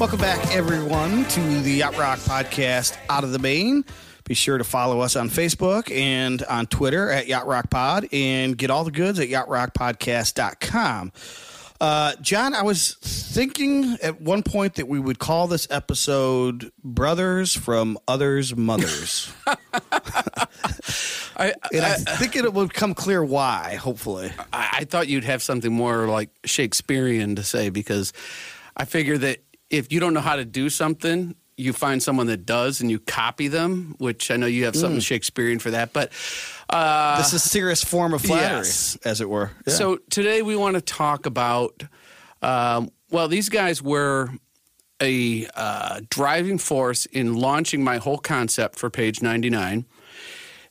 Welcome back, everyone, to the Yacht Rock Podcast Out of the Main. Be sure to follow us on Facebook and on Twitter at Yacht Rock Pod and get all the goods at yachtrockpodcast.com. Uh, John, I was thinking at one point that we would call this episode Brothers from Others' Mothers. I, and I, I, think it would come clear why, hopefully. I, I thought you'd have something more like Shakespearean to say because I figure that if you don't know how to do something, you find someone that does and you copy them, which I know you have something Shakespearean for that. But uh, This is a serious form of flattery, yes. as it were. Yeah. So today we want to talk about. Um, well, these guys were a uh, driving force in launching my whole concept for page 99.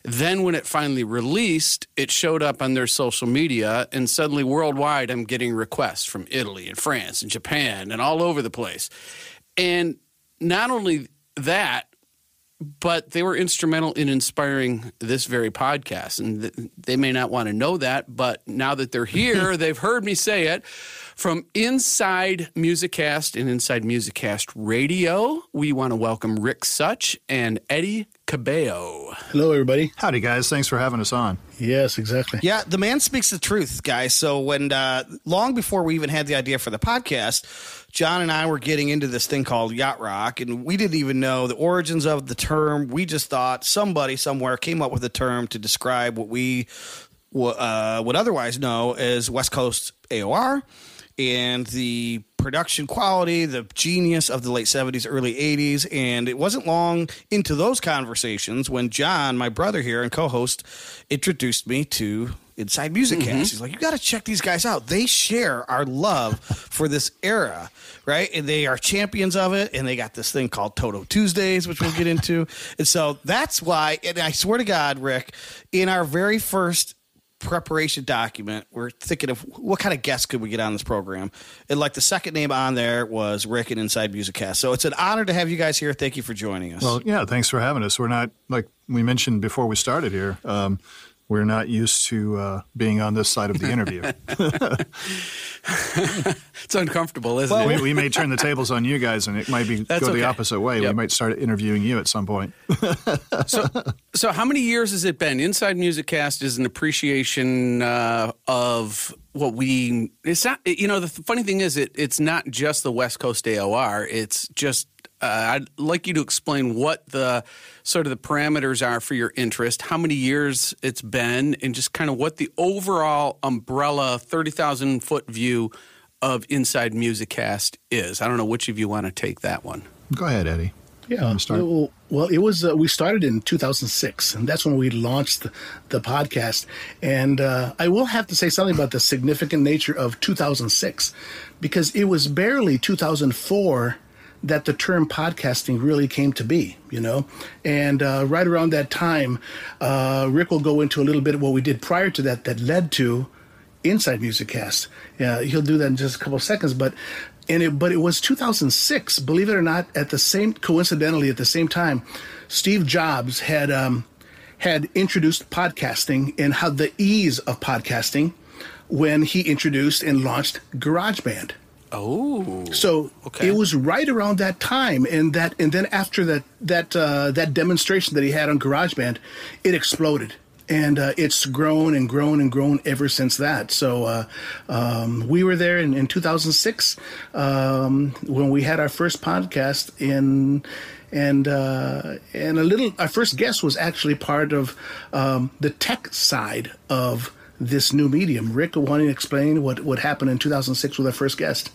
Then, when it finally released, it showed up on their social media, and suddenly worldwide, I'm getting requests from Italy and France and Japan and all over the place. And not only that, but they were instrumental in inspiring this very podcast. And th- they may not want to know that, but now that they're here, they've heard me say it. From Inside Musicast and Inside Musicast Radio, we want to welcome Rick Such and Eddie Cabello. Hello, everybody. Howdy, guys. Thanks for having us on. Yes, exactly. Yeah, the man speaks the truth, guys. So when uh, long before we even had the idea for the podcast, John and I were getting into this thing called yacht rock, and we didn't even know the origins of the term. We just thought somebody somewhere came up with a term to describe what we uh, would otherwise know as West Coast AOR and the production quality, the genius of the late 70s, early 80s. And it wasn't long into those conversations when John, my brother here and co host, introduced me to Inside Music mm-hmm. Cast. He's like, you got to check these guys out. They share our love for this era, right? And they are champions of it. And they got this thing called Toto Tuesdays, which we'll get into. and so that's why, and I swear to God, Rick, in our very first preparation document, we're thinking of what kind of guests could we get on this program. And like the second name on there was Rick and Inside Music Cast. So it's an honor to have you guys here. Thank you for joining us. Well, yeah, thanks for having us. We're not, like we mentioned before we started here, um, we're not used to uh, being on this side of the interview. It's uncomfortable, isn't it? we, we may turn the tables on you guys, and it might be That's go okay. the opposite way. Yep. We might start interviewing you at some point. So, how many years has it been? Inside Music Cast is an appreciation uh, of what we. It's not. You know, the funny thing is, it it's not just the West Coast AOR. It's just. Uh, I'd like you to explain what the sort of the parameters are for your interest, how many years it's been, and just kind of what the overall umbrella, thirty thousand foot view of Inside Music Cast is. I don't know which of you want to take that one. go ahead, Eddie. Yeah. wanna start? Well, well, it was. Uh, we started in 2006, and that's when we launched the, the podcast. And uh, I will have to say something about the significant nature of 2006, because it was barely 2004 that the term podcasting really came to be. You know, and uh, right around that time, uh, Rick will go into a little bit of what we did prior to that that led to Inside Music Cast. Yeah, he'll do that in just a couple of seconds, but and it but it was 2006, believe it or not, at the same coincidentally at the same time, Steve Jobs had um, had introduced podcasting and how the ease of podcasting when he introduced and launched GarageBand. Oh, So Okay. it was right around that time, and that and then after that that uh, that demonstration that he had on GarageBand, it exploded, and uh, it's grown and grown and grown ever since that. So uh, um, we were there in, in 2006 um, when we had our first podcast in. And uh, and a little, our first guest was actually part of um, the tech side of this new medium. Rick, want to explain what, what happened in 2006 with our first guest?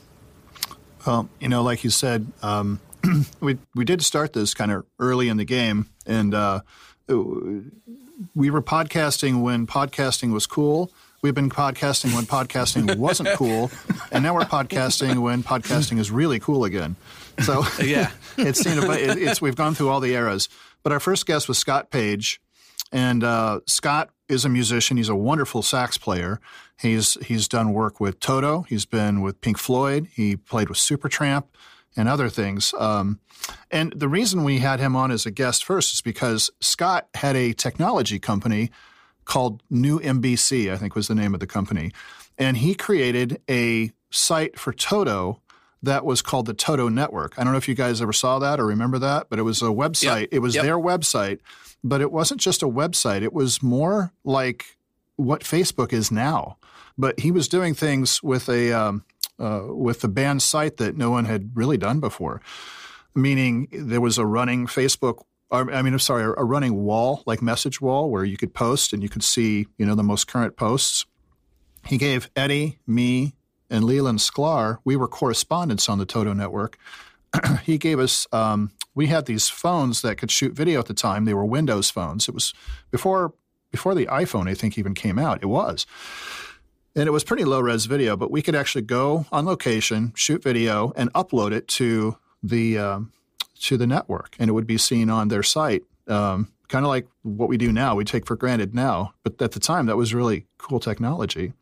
Well, you know, like you said, um, we we did start this kind of early in the game, and uh, we were podcasting when podcasting was cool. We've been podcasting when podcasting wasn't cool, and now we're podcasting when podcasting is really cool again. So Yeah. it's seen a, it, it's we've gone through all the eras. But our first guest was Scott Page, and uh, Scott is a musician. He's a wonderful sax player. He's he's done work with Toto. He's been with Pink Floyd. He played with Supertramp and other things. Um, and the reason we had him on as a guest first is because Scott had a technology company called New MBC, I think was the name of the company. And he created a site for Toto that was called the Toto Network. I don't know if you guys ever saw that or remember that, but it was a website. Yep. It was Yep. their website, but it wasn't just a website. It was more like what Facebook is now. But he was doing things with a um, uh, with the band site that no one had really done before. Meaning there was a running Facebook. I mean, I'm sorry, a running wall like message wall where you could post and you could see you know the most current posts. He gave Eddie, me, and Leland Sklar. We were correspondents on the Toto network. he gave us. Um, we had these phones that could shoot video at the time. They were Windows phones. It was before before the iPhone, I think, even came out. It was. And it was pretty low res video, but we could actually go on location, shoot video, and upload it to the um, to the network, and it would be seen on their site. Um, kind of like what we do now, we take for granted now, but at the time, that was really cool technology.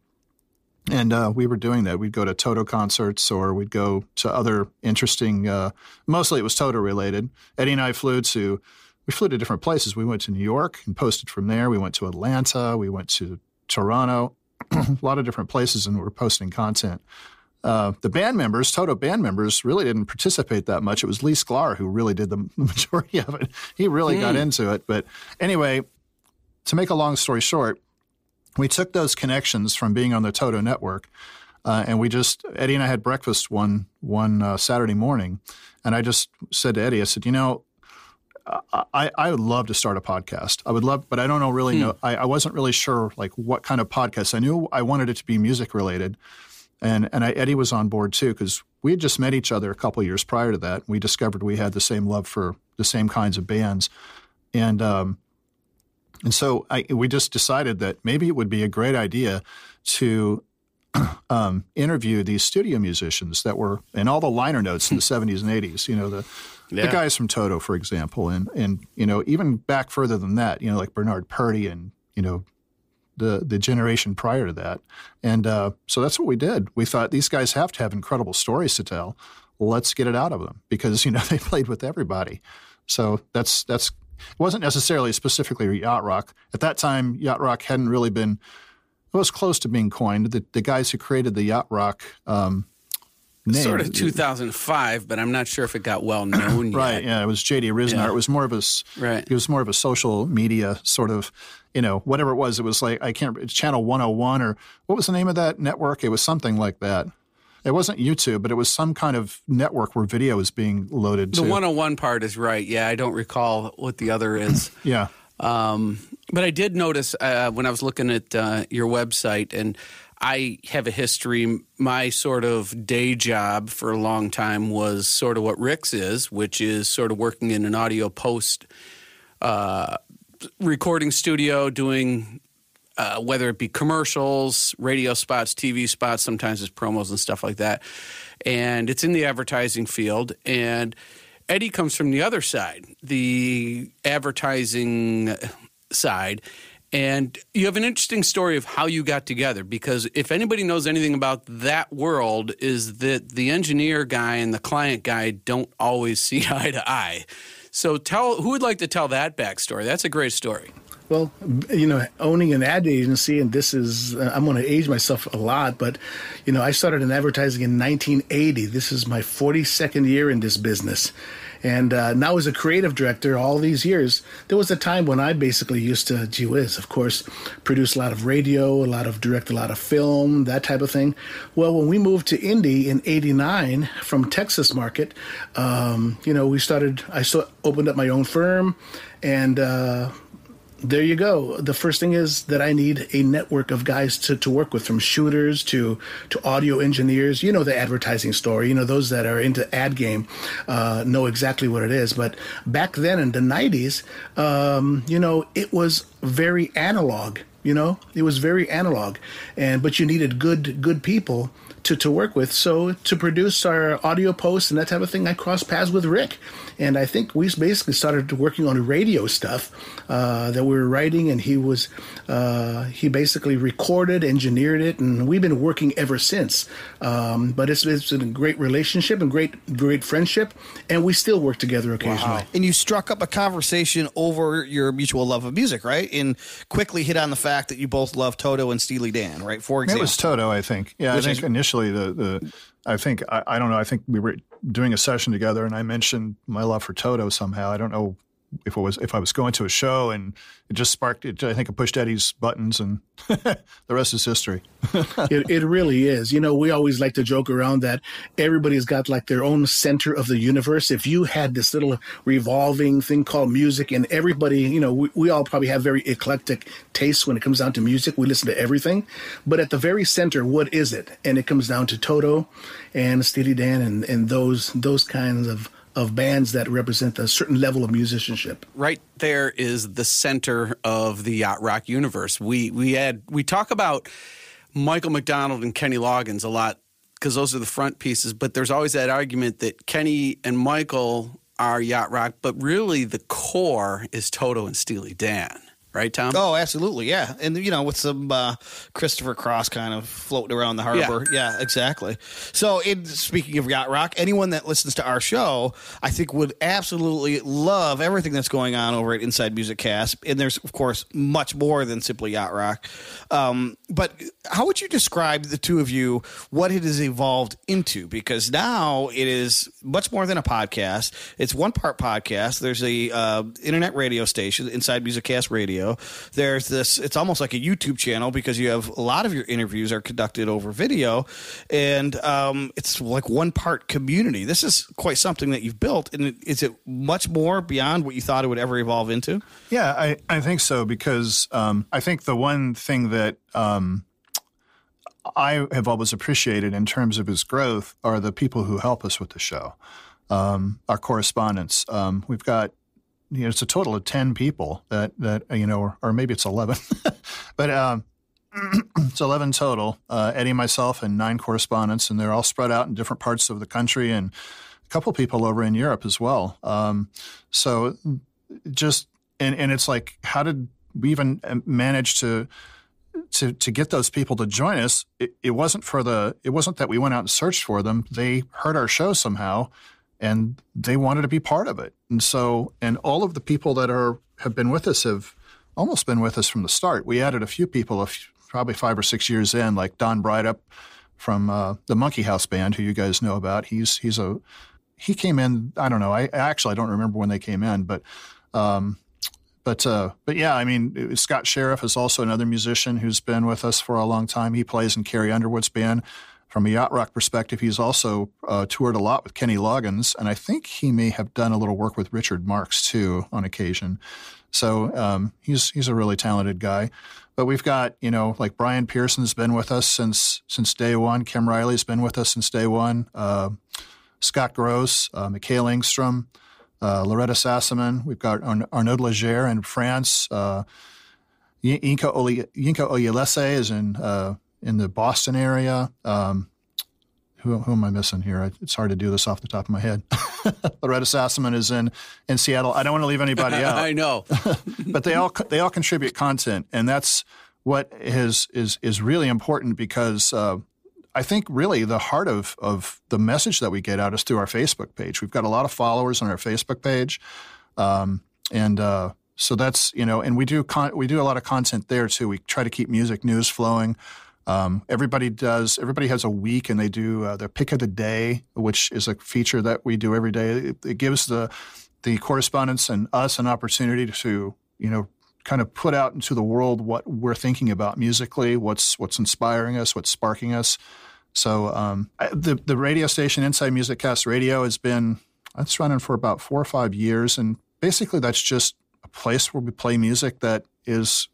And uh, we were doing that. We'd go to Toto concerts, or we'd go to other interesting. Uh, mostly, it was Toto related. Eddie and I flew to we flew to different places. We went to New York and posted from there. We went to Atlanta. We went to Toronto, a lot of different places, and we were posting content. Uh, the band members, Toto band members, really didn't participate that much. It was Lee Sklar who really did the majority of it. He really got into it. But anyway, to make a long story short, we took those connections from being on the Toto network, uh, and we just Eddie and I had breakfast one one uh, Saturday morning, and I just said to Eddie, I said, you know, I, I would love to start a podcast. I would love, but I don't know really know. I, I wasn't really sure like what kind of podcast. I knew I wanted it to be music related, and and I, Eddie was on board too because we had just met each other a couple years prior to that. We discovered we had the same love for the same kinds of bands, and um, and so I, we just decided that maybe it would be a great idea to um, interview these studio musicians that were in all the liner notes in the 70s and 80s. You know, the, Yeah. the guys from Toto, for example, and, and, you know, even back further than that, you know, like Bernard Purdie and, you know, the, the generation prior to that. And uh, so that's what we did. We thought these guys have to have incredible stories to tell. Let's get it out of them because, you know, they played with everybody. So that's, that's, it wasn't necessarily specifically yacht rock. At that time, yacht rock hadn't really been it was close to being coined. The, the guys who created the yacht rock um, name, Sort of 2005, but I'm not sure if it got well known yet. right? Yeah, it was J.D. Ryznar. Yeah. It was more of a Right. It was more of a social media sort of, you know, whatever it was. It was like I can't. It's Channel 101 or what was the name of that network? It was something like that. It wasn't YouTube, but it was some kind of network where video was being loaded. The to. 101 part is right. Yeah, I don't recall what the other is. yeah. Um, but I did notice uh, when I was looking at uh, your website, and I have a history. My sort of day job for a long time was sort of what Rick's is, which is sort of working in an audio post uh, recording studio, doing uh, whether it be commercials, radio spots, TV spots, sometimes it's promos and stuff like that. And it's in the advertising field. And Eddie comes from the other side, the advertising side. And you have an interesting story of how you got together because if anybody knows anything about that world, is that the engineer guy and the client guy don't always see eye to eye. So tell who would like to tell that backstory? That's a great story. Well, you know, owning an ad agency, and this is, I'm going to age myself a lot, but, you know, I started in advertising in 1980. This is my 42nd year in this business. And uh, now, as a creative director, all these years, there was a time when I basically used to, gee whiz, of course, produce a lot of radio, a lot of direct, a lot of film, that type of thing. Well, when we moved to Indy in '89 from Texas market, um, you know, we started. I so, opened up my own firm, and uh, there you go. The first thing is that I need a network of guys to, to work with, from shooters to to audio engineers. You know the advertising story. You know those that are into ad game uh, know exactly what it is. But back then in the '90s, um, you know, it was very analog. You know, it was very analog, and but you needed good good people to, to work with. So to produce our audio posts and that type of thing, I crossed paths with Rick, and I think we basically started working on radio stuff uh, that we were writing, and he was uh, he basically recorded, engineered it, and we've been working ever since. Um, but it's it's been a great relationship and great great friendship, and we still work together occasionally. And you struck up a conversation over your mutual love of music, right? And quickly hit on the fact that you both love Toto and Steely Dan, right? For example, It was Toto, I think. Yeah, Which I think is- initially the the I think I, I don't know. I think we were doing a session together, and I mentioned my love for Toto somehow. I don't know if it was if I was going to a show and it just sparked it. I think it pushed Eddie's buttons, and the rest is history. it, it really is. You know, we always like to joke around that everybody's got like their own center of the universe. If you had this little revolving thing called music, and everybody, you know, we, we all probably have very eclectic tastes when it comes down to music. We listen to everything, but at the very center, what is it? And it comes down to Toto and Steely Dan and and those those kinds of of bands that represent a certain level of musicianship. Right there is the center of the yacht rock universe. We we had we talk about Michael McDonald and Kenny Loggins a lot because those are the front pieces, but there's always that argument that Kenny and Michael are yacht rock, but really the core is Toto and Steely Dan right, Tom? Oh, absolutely, yeah. And you know, with some uh, Christopher Cross kind of floating around the harbor, yeah, yeah exactly. So, in speaking of yacht rock, anyone that listens to our show, I think would absolutely love everything that's going on over at Inside Music Cast. And there's, of course, much more than simply yacht rock. Um, but how would you describe the two of you? What it has evolved into? Because now it is much more than a podcast. It's one part podcast. There's a uh, internet radio station, Inside Music Cast Radio video. There's this, it's almost like a YouTube channel because you have a lot of your interviews are conducted over video and um, it's like one part community. This is quite something that you've built. And is it much more beyond what you thought it would ever evolve into? Yeah, I, I think so because um, I think the one thing that um, I have always appreciated in terms of his growth are the people who help us with the show. Um, our correspondents. Um, we've got you know, it's a total of 10 people that, that you know, or, or maybe it's 11, but um, it's 11 total. Uh, Eddie, myself, and nine correspondents, and they're all spread out in different parts of the country and a couple people over in Europe as well. Um, so just, and, and it's like, how did we even uh, manage to, to, to get those people to join us? It, it wasn't for the, it wasn't that we went out and searched for them. They heard our show somehow and they wanted to be part of it. And so, and all of the people that are have been with us have almost been with us from the start. We added a few people, probably five or six years in, like Don Breithaupt from uh, the Monkey House Band, who you guys know about. He's he's a he came in. I don't know. I actually I don't remember when they came in, but. Um, but uh, but yeah, I mean, Scott Sheriff is also another musician who's been with us for a long time. He plays in Carrie Underwood's band from a yacht rock perspective, he's also uh, toured a lot with Kenny Loggins, and I think he may have done a little work with Richard Marx too on occasion. So um, he's he's a really talented guy. But we've got you know like Brian Pearson's been with us since since day one. Kim Riley's been with us since day one. Uh, Scott Gross, uh, Mikhail Engstrom, uh, Loretta Sassaman. We've got Arnaud Leger in France. Uh, Yinka, Oli- Yinka Oyelese is in uh, in the Boston area. Um, who, who, am I missing here? It's hard to do this off the top of my head. Loretta Sassaman is in in Seattle. I don't want to leave anybody out. I know, but they all they all contribute content, and that's what is is is really important because uh, I think really the heart of of the message that we get out is through our Facebook page. We've got a lot of followers on our Facebook page, um, and uh, so that's you know, and we do con- we do a lot of content there too. We try to keep music news flowing. Um, everybody does. Everybody has a week, and they do uh, their pick of the day, which is a feature that we do every day. It, it, gives the the correspondents and us an opportunity to, you know, kind of put out into the world what we're thinking about musically, what's what's inspiring us, what's sparking us. So um, the the radio station Inside Music Cast Radio has been that's running for about four or five years, and basically that's just a place where we play music that is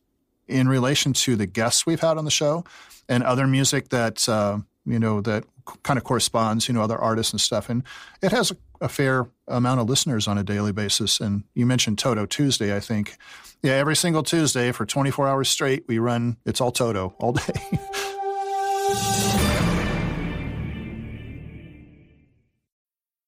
in relation to the guests we've had on the show and other music that uh, you know that kind of corresponds, you know, other artists and stuff. And it has a, a, fair amount of listeners on a daily basis. And you mentioned Toto Tuesday, I think. Yeah, every single Tuesday for 24 hours straight, we run. It's all Toto all day.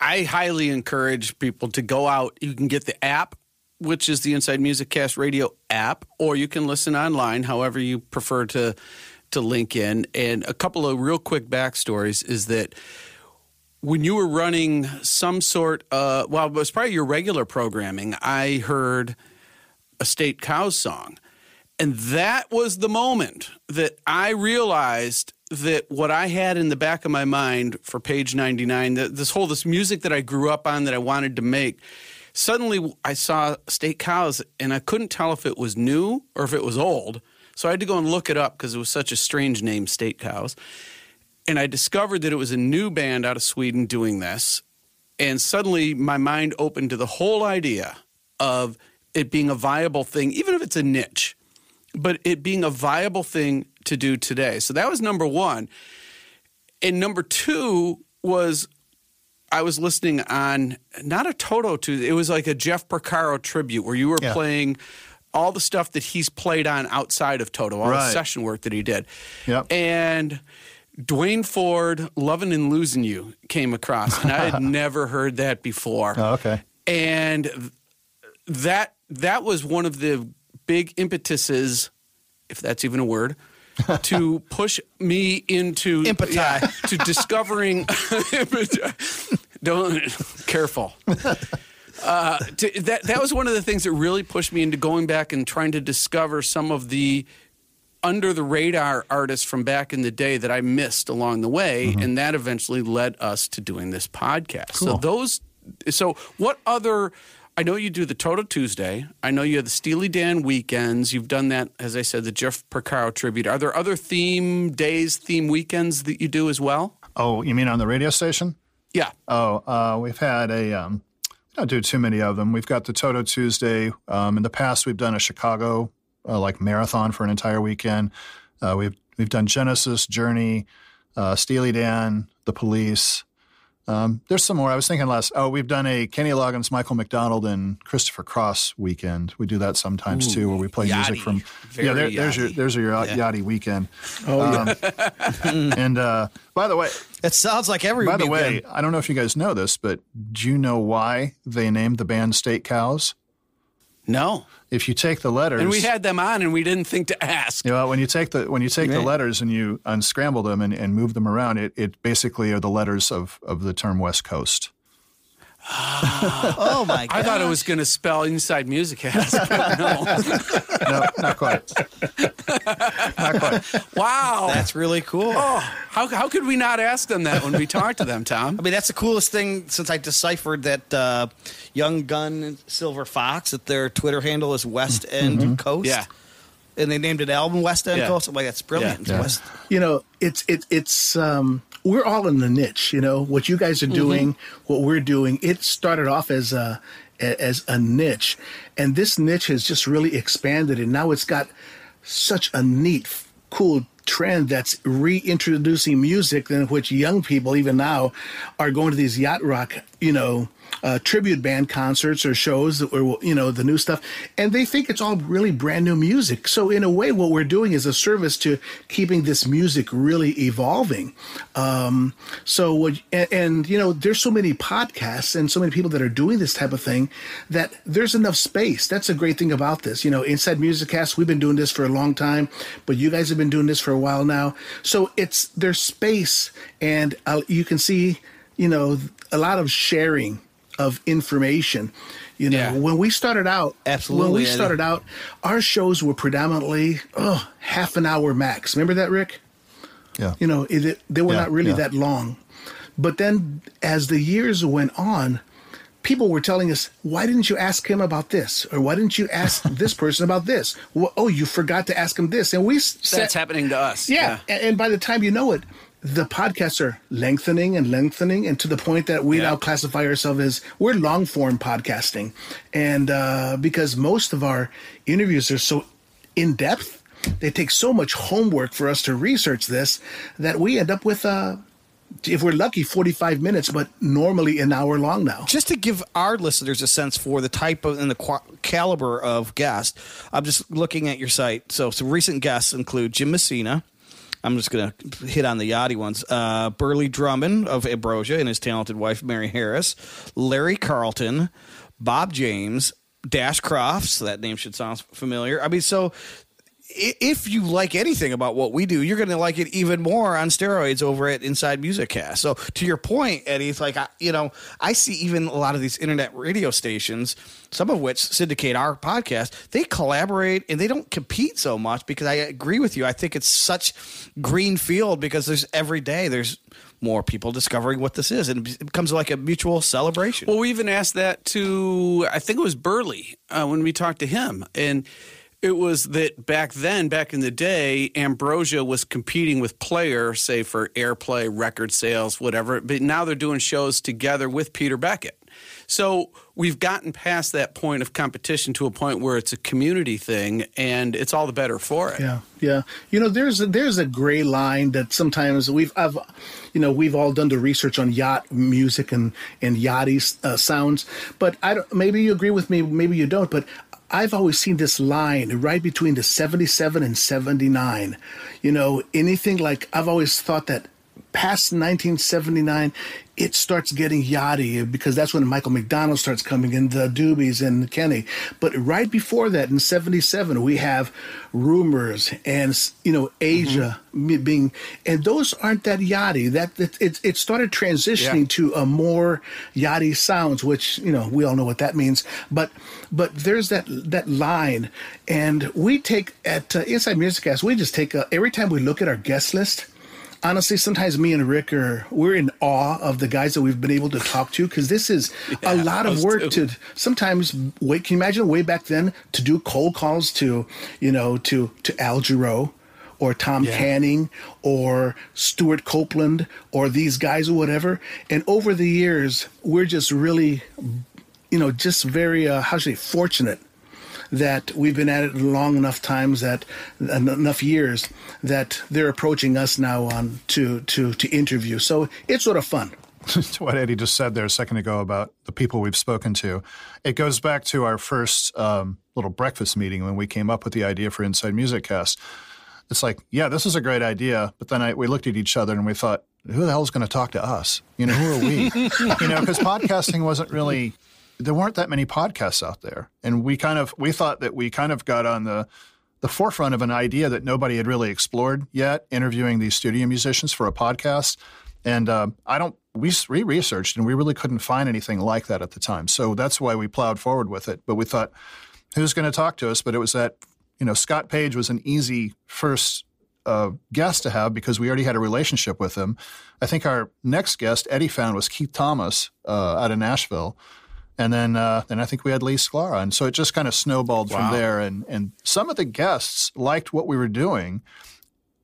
I highly encourage people to go out. You can get the app, which is the Inside Music Cast Radio app, or you can listen online, however you prefer to to link in. And a couple of real quick backstories is that when you were running some sort of well, it was probably your regular programming, I heard a state cows song. And that was the moment that I realized that what I had in the back of my mind for page 99, this whole this music that I grew up on that I wanted to make, suddenly I saw State Cows and I couldn't tell if it was new or if it was old. So I had to go and look it up because it was such a strange name, State Cows. And I discovered that it was a new band out of Sweden doing this. And suddenly my mind opened to the whole idea of it being a viable thing, even if it's a niche, but it being a viable thing to do today. So that was number one. And number two was I was listening on not a Toto Tuesday, it was like a Jeff Porcaro tribute where you were Yeah. playing all the stuff that he's played on outside of Toto, all the session work that he did. Yep. And Dwayne Ford, Loving and Losing You came across, and I had never heard that before. Oh, okay. And that that was one of the big impetuses, if that's even a word, to push me into Impeti. yeah, to discovering. Don't careful. Uh, to, that that was one of the things that really pushed me into going back and trying to discover some of the under the radar artists from back in the day that I missed along the way, Mm-hmm. and that eventually led us to doing this podcast. So those, so what other? I know you do the Toto Tuesday. I know you have the Steely Dan weekends. You've done that, as I said, the Jeff Porcaro tribute. Are there other theme days, theme weekends that you do as well? Oh, you mean on the radio station? Yeah. Oh, uh, we've had a. Um, we don't do too many of them. We've got the Toto Tuesday. Um, in the past, we've done a Chicago uh, like marathon for an entire weekend. Uh, we've we've done Genesis, Journey, uh, Steely Dan, The Police. Um, there's some more. I was thinking last. Oh, we've done a Kenny Loggins, Michael McDonald, and Christopher Cross weekend. We do that sometimes too, where we play music from. Very yeah, there, there's your yachty. there's your yacht, yachty weekend. Oh, yeah. And uh, by the way, It sounds like every by the way, weekend. I don't know if you guys know this, but do you know why they named the band State Cows? No. If you take the letters, And we had them on, and we didn't think to ask. you know, when you take the when you take the letters and you unscramble them and, and move them around, it, it basically are the letters of, of the term West Coast. Oh my god! I thought it was going to spell inside music house. no. No, not quite. not quite. Wow. That's really cool. oh, how, how could we not ask them that when we talked to them, Tom? I mean, that's the coolest thing since I deciphered that uh, Young Gun Silver Fox that their Twitter handle is West End Coast. Yeah. And they named it album West End Yeah. Coast. I'm like, that's brilliant. It's Yeah. West. you know it's it, it's um we're all in the niche you know? What you guys are mm-hmm. doing what we're doing it started off as a as a niche. And this niche has just really expanded and now it's got such a neat cool trend that's reintroducing music in which young people even now are going to these yacht rock you know uh, tribute band concerts or shows that were you know the new stuff. And they think it's all really brand new music. So in a way what we're doing is a service to keeping this music really evolving. Um, so what and, and you know there's so many podcasts and so many people that are doing this type of thing that there's enough space. That's a great thing about this. You know inside music cast we've been doing this for a long time but you guys have been doing this for a while now. So it's there's space and uh, you can see you know a lot of sharing of information you know Yeah. when we started out Absolutely, when we Eddie. started out our shows were predominantly oh half an hour max remember that rick Yeah. you know it, it- they were Yeah, not really yeah. that long but then as the years went on people were telling us why didn't you ask him about this or why didn't you ask this person about this well, oh you forgot to ask him this and we s- That's sat- happening to us. yeah, And, and by the time you know it, the podcasts are lengthening and lengthening, and to the point that we Yeah. now classify ourselves as we're long form podcasting, and uh, because most of our interviews are so in depth, they take so much homework for us to research this that we end up with. Uh, if we're lucky, 45 minutes, but normally an hour long now. Just to give our listeners a sense for the type of and the qua- caliber of guest, I'm just looking at your site. So some recent guests include Jim Messina, I'm just going to hit on the yachty ones. Uh, Burleigh Drummond of Ambrosia and his talented wife, Mary Harris. Larry Carlton. Bob James. Dash Crofts. That name should sound familiar. I mean, so if you like anything about what we do, you're going to like it even more on steroids over at Inside Music Cast. So to your point, Eddie, it's like you know I see even a lot of these internet radio stations, some of which syndicate our podcast, they collaborate and they don't compete so much because I agree with you. I think it's such green field because there's every day there's more people discovering what this is, and it becomes like a mutual celebration. Well, we even asked that to I think it was Burleigh uh, when we talked to him, and it was that back then, back in the day, Ambrosia was competing with Player, say for airplay, record sales, whatever. But now they're doing shows together with Peter Beckett. So we've gotten past that point of competition to a point where it's a community thing, and it's all the better for it. Yeah, yeah. You know, there's a, there's a gray line that sometimes we've I've, you know, we've all done the research on yacht music and and yachty uh, sounds, but I don't. Maybe you agree with me, maybe you don't. But I've always seen this line right between the 77 and 79. You know, anything like I've always thought that past 1979, it starts getting yachty because that's when Michael McDonald starts coming in, the Doobies and Kenny. But right before that, in '77, we have Rumors and you know Aja mm-hmm. being, and those aren't that yachty. That, that it it started transitioning yeah. to a more yachty sounds, which you know we all know what that means. But but there's that that line, and we take at uh, Inside Music Cast, we just take a, every time we look at our guest list honestly, sometimes me and Rick are we're in awe of the guys that we've been able to talk to because this is yeah, a lot of work too. to sometimes wait. Can you imagine way back then to do cold calls to you know to to Al Jarreau or Tom yeah. Canning or Stewart Copeland or these guys or whatever. And over the years, we're just really, you know, just very uh, how should I say fortunate that we've been at it long enough times that enough years that they're approaching us now on to to to interview. So it's sort of fun. to what Eddie just said there a second ago about the people we've spoken to, it goes back to our first um, little breakfast meeting when we came up with the idea for Inside Music Cast. It's like, yeah, this is a great idea, but then I, we looked at each other and we thought, who the hell is going to talk to us? You know, who are we? you know, because podcasting wasn't really there weren't that many podcasts out there, and we kind of we thought that we kind of got on the the forefront of an idea that nobody had really explored yet, interviewing these studio musicians for a podcast. And uh, I don't we researched and we really couldn't find anything like that at the time. So that's why we plowed forward with it. But we thought, who's going to talk to us? But it was that you know Scott Page was an easy first uh, guest to have because we already had a relationship with him. I think our next guest Eddie found was Keith Thomas uh, out of Nashville and then uh, then I think we had Lee Sklara, and so it just kind of snowballed wow. from there. And and some of the guests liked what we were doing,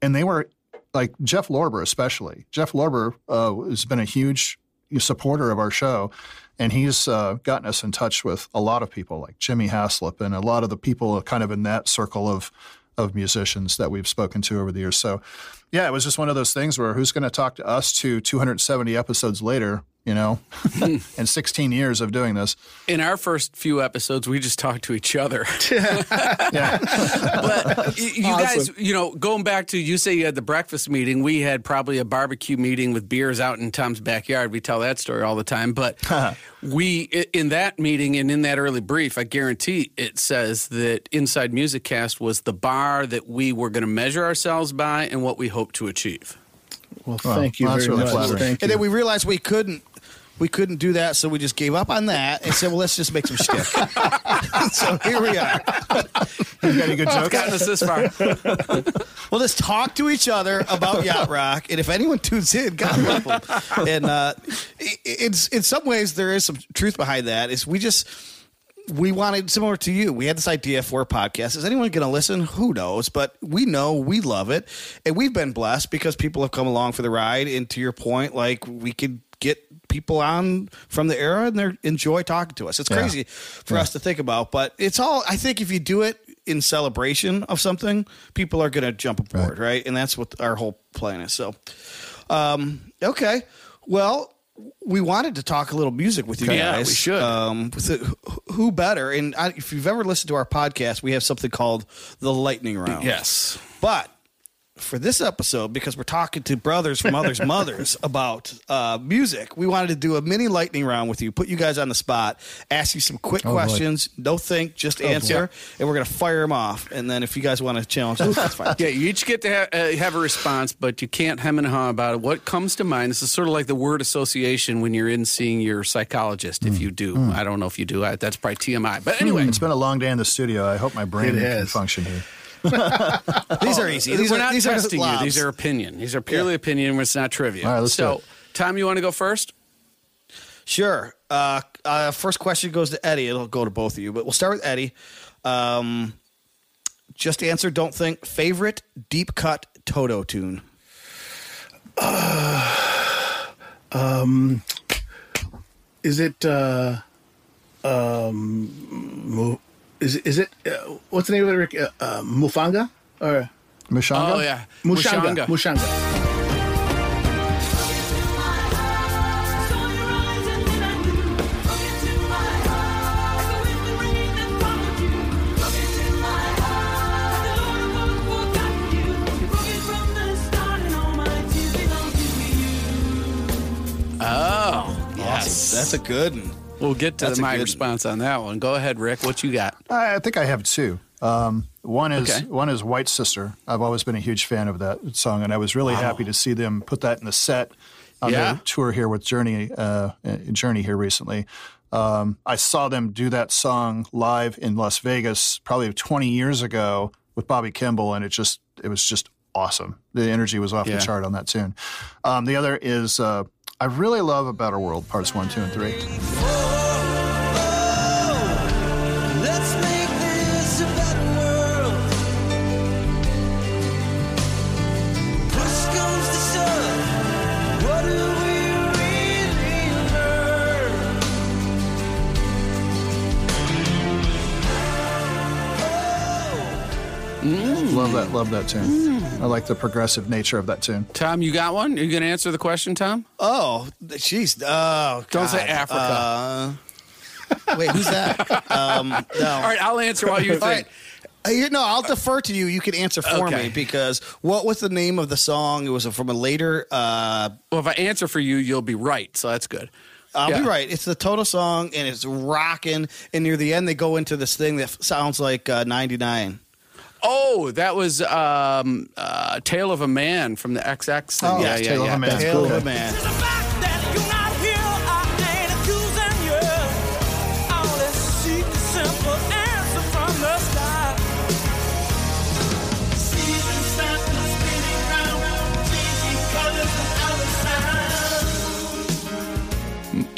and they were like Jeff Lorber, especially. Jeff Lorber uh, has been a huge supporter of our show, and he's uh, gotten us in touch with a lot of people like Jimmy Haslip and a lot of the people kind of in that circle of of musicians that we've spoken to over the years. So, yeah, it was just one of those things where who's going to talk to us to 270 episodes later you know, hmm. and 16 years of doing this. In our first few episodes, we just talked to each other. yeah. but you awesome. guys, you know, going back to you say you had the breakfast meeting, we had probably a barbecue meeting with beers out in Tom's backyard. We tell that story all the time. But uh-huh. we, in that meeting and in that early brief, I guarantee it says that Inside Music Cast was the bar that we were going to measure ourselves by and what we hope to achieve. Well, thank well, you very really much. Thank and then we realized we couldn't we couldn't do that, so we just gave up on that and said, "Well, let's just make some shtick." so here we are. You've got any good jokes? Gotten us this far. we'll just talk to each other about yacht rock, and if anyone tunes in, God love them. And uh, it's in some ways there is some truth behind that. Is we just we wanted similar to you. We had this idea for a podcast. Is anyone going to listen? Who knows? But we know we love it, and we've been blessed because people have come along for the ride. And to your point, like we could get people on from the era and they enjoy talking to us. It's crazy yeah. for yeah. us to think about, but it's all. I think if you do it in celebration of something, people are going to jump aboard, right. right. And that's what our whole plan is. So, um, okay, well we wanted to talk a little music with you guys. Yeah, we should. Um, who better? And I, if you've ever listened to our podcast, we have something called the lightning round. Yes. But for this episode, because we're talking to brothers from others' mothers about uh, music, we wanted to do a mini lightning round with you, put you guys on the spot, ask you some quick boy. questions, no think, just answer, and we're going to fire them off. And then if you guys want to challenge us, that's fine. Yeah, you each get to ha- uh, have a response, but you can't hem and haw about it. What comes to mind? This is sort of like the word association when you're in seeing your psychologist. If you do, I don't know if you do. I, that's probably TMI. But anyway, It's been a long day in the studio. I hope my brain It can has. function here. These are easy. These we're are, not these testing are you. These are opinion. These are purely opinion. It's not trivia. All right, let's do so, it. Tom, you want to go first? Sure. Uh, uh, first question goes to Eddie. It'll go to both of you, but we'll start with Eddie. Um, just answer. Don't think. Favorite deep cut Toto tune. Um, Is it? Uh, um, Mu- is it? Is it? Uh, what's the name of it? Rick? Uh, uh, Mufanga or Mushanga? Oh yeah, Mushanga? Mushanga. Oh, yes. That's a good one. We'll get to the, my good response on that one. Go ahead, Rick. What you got? I I think I have two. Um, one is Okay. one is White Sister. I've always been a huge fan of that song, and I was really happy to see them put that in the set on Yeah. their tour here with Journey. Uh, uh, Journey here recently. Um, I saw them do that song live in Las Vegas probably 20 years ago with Bobby Kimball, and it just it was just awesome. The energy was off Yeah. the chart on that tune. Um, the other is uh, I really love About Our World Parts 1, 2, and 3. That, love that tune. I like the progressive nature of that tune. Tom, you got one? Are you going to answer the question, Tom? Oh, jeez. Oh, Don't say Africa. Uh, wait, who's that? um, no. All right, I'll answer while you All think. right. Uh, you- no, I'll defer to you. You can answer for Okay. me because what was the name of the song? It was from a later. Uh, Well, if I answer for you, you'll be right. So that's good. I'll Yeah. be right. It's the Toto song, and it's rocking. And near the end, they go into this thing that sounds like uh, '99. Oh, that was um, uh, "Tale of a Man" from the XX. Thing. Oh, yeah, yes, yeah, Tale of yeah. a Man. That's Tale cool. of a man.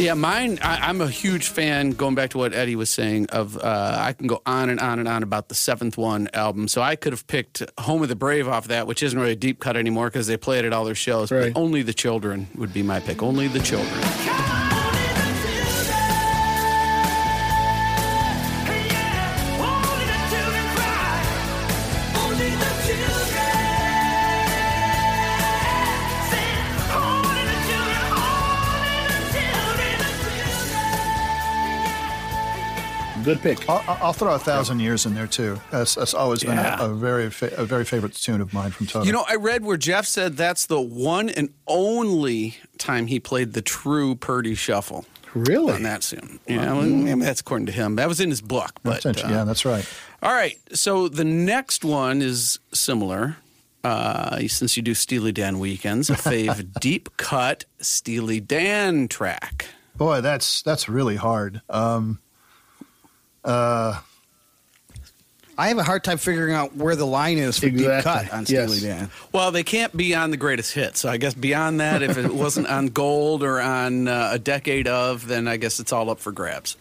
Yeah, mine. I, I'm a huge fan. Going back to what Eddie was saying, of uh, I can go on and on and on about the seventh one album. So I could have picked "Home of the Brave" off that, which isn't really a deep cut anymore because they play it at all their shows. Right. But "Only the Children" would be my pick. "Only the Children." Good pick. I'll, I'll throw a thousand years in there too. That's, that's always been Yeah. a, a very fa- a very favorite tune of mine from Toto. You know, I read where Jeff said that's the one and only time he played the true Purdie Shuffle. Really? on that tune. Yeah, well, maybe that's according to him. That was in his book. But That's interesting. uh, yeah, that's right. all right. So the next one is similar. Uh, since you do Steely Dan weekends, a fave deep cut Steely Dan track. Boy, that's that's really hard. Um, uh, I have a hard time figuring out where the line is for deep cut on Yes. Steely Dan. Well, they can't be on the greatest hits. So I guess beyond that, if it wasn't on Gold or on uh, a decade of, then I guess it's all up for grabs.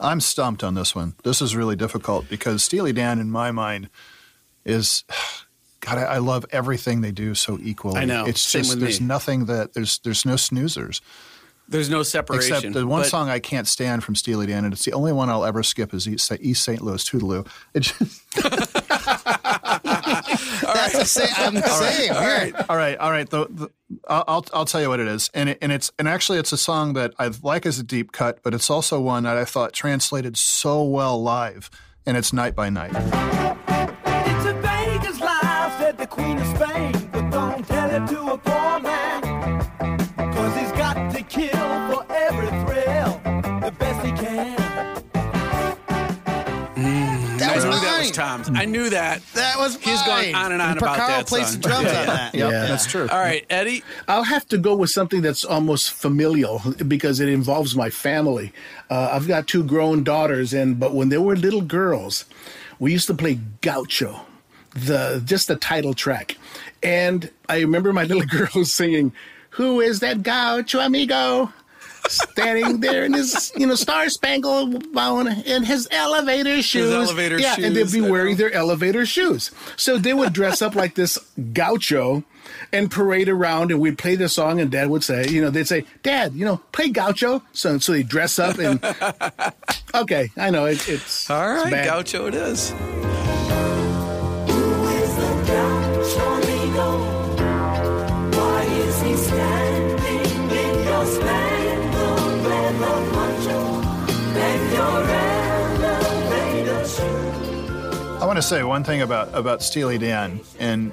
I'm stumped on this one. This is really difficult because Steely Dan, in my mind, is God. I, I love everything they do so equally. I know. It's Same just with there's me. nothing that there's there's no snoozers There's no separation. except the one but- song I can't stand from Steely Dan, and it's the only one I'll ever skip is East, East St. Louis Toodle-Oo. It just, That's the same. I'm saying. All right. all right, all right. The, the, I'll I'll- I'll tell you what it is, and it, and it's and actually it's a song that I like as a deep cut, but it's also one that I thought translated so well live, and it's Night by Night. It's a Vegas lifestyle. said the Queen of Spain, but don't tell it to a poor I knew that. That was He's gone on and on about Carl that plays song. the drums Yeah. on that. Yeah. That's true. All right, Eddie. I'll have to go with something that's almost familial because it involves my family. Uh, I've got two grown daughters, and but when they were little girls, we used to play gaucho, the just the title track, and I remember my little girl singing, "Who is that gaucho amigo?" Standing there in his, you know, star spangled in his elevator shoes. elevator yeah, and they'd be wearing their elevator shoes. So they would dress up like this gaucho and parade around, and we'd play the song, and Dad would say, you know, they'd say, Dad, you know, play gaucho. So, so they dress up and, okay, I know it, it's All it's bad. Gaucho it is. I want to say one thing about about Steely Dan, and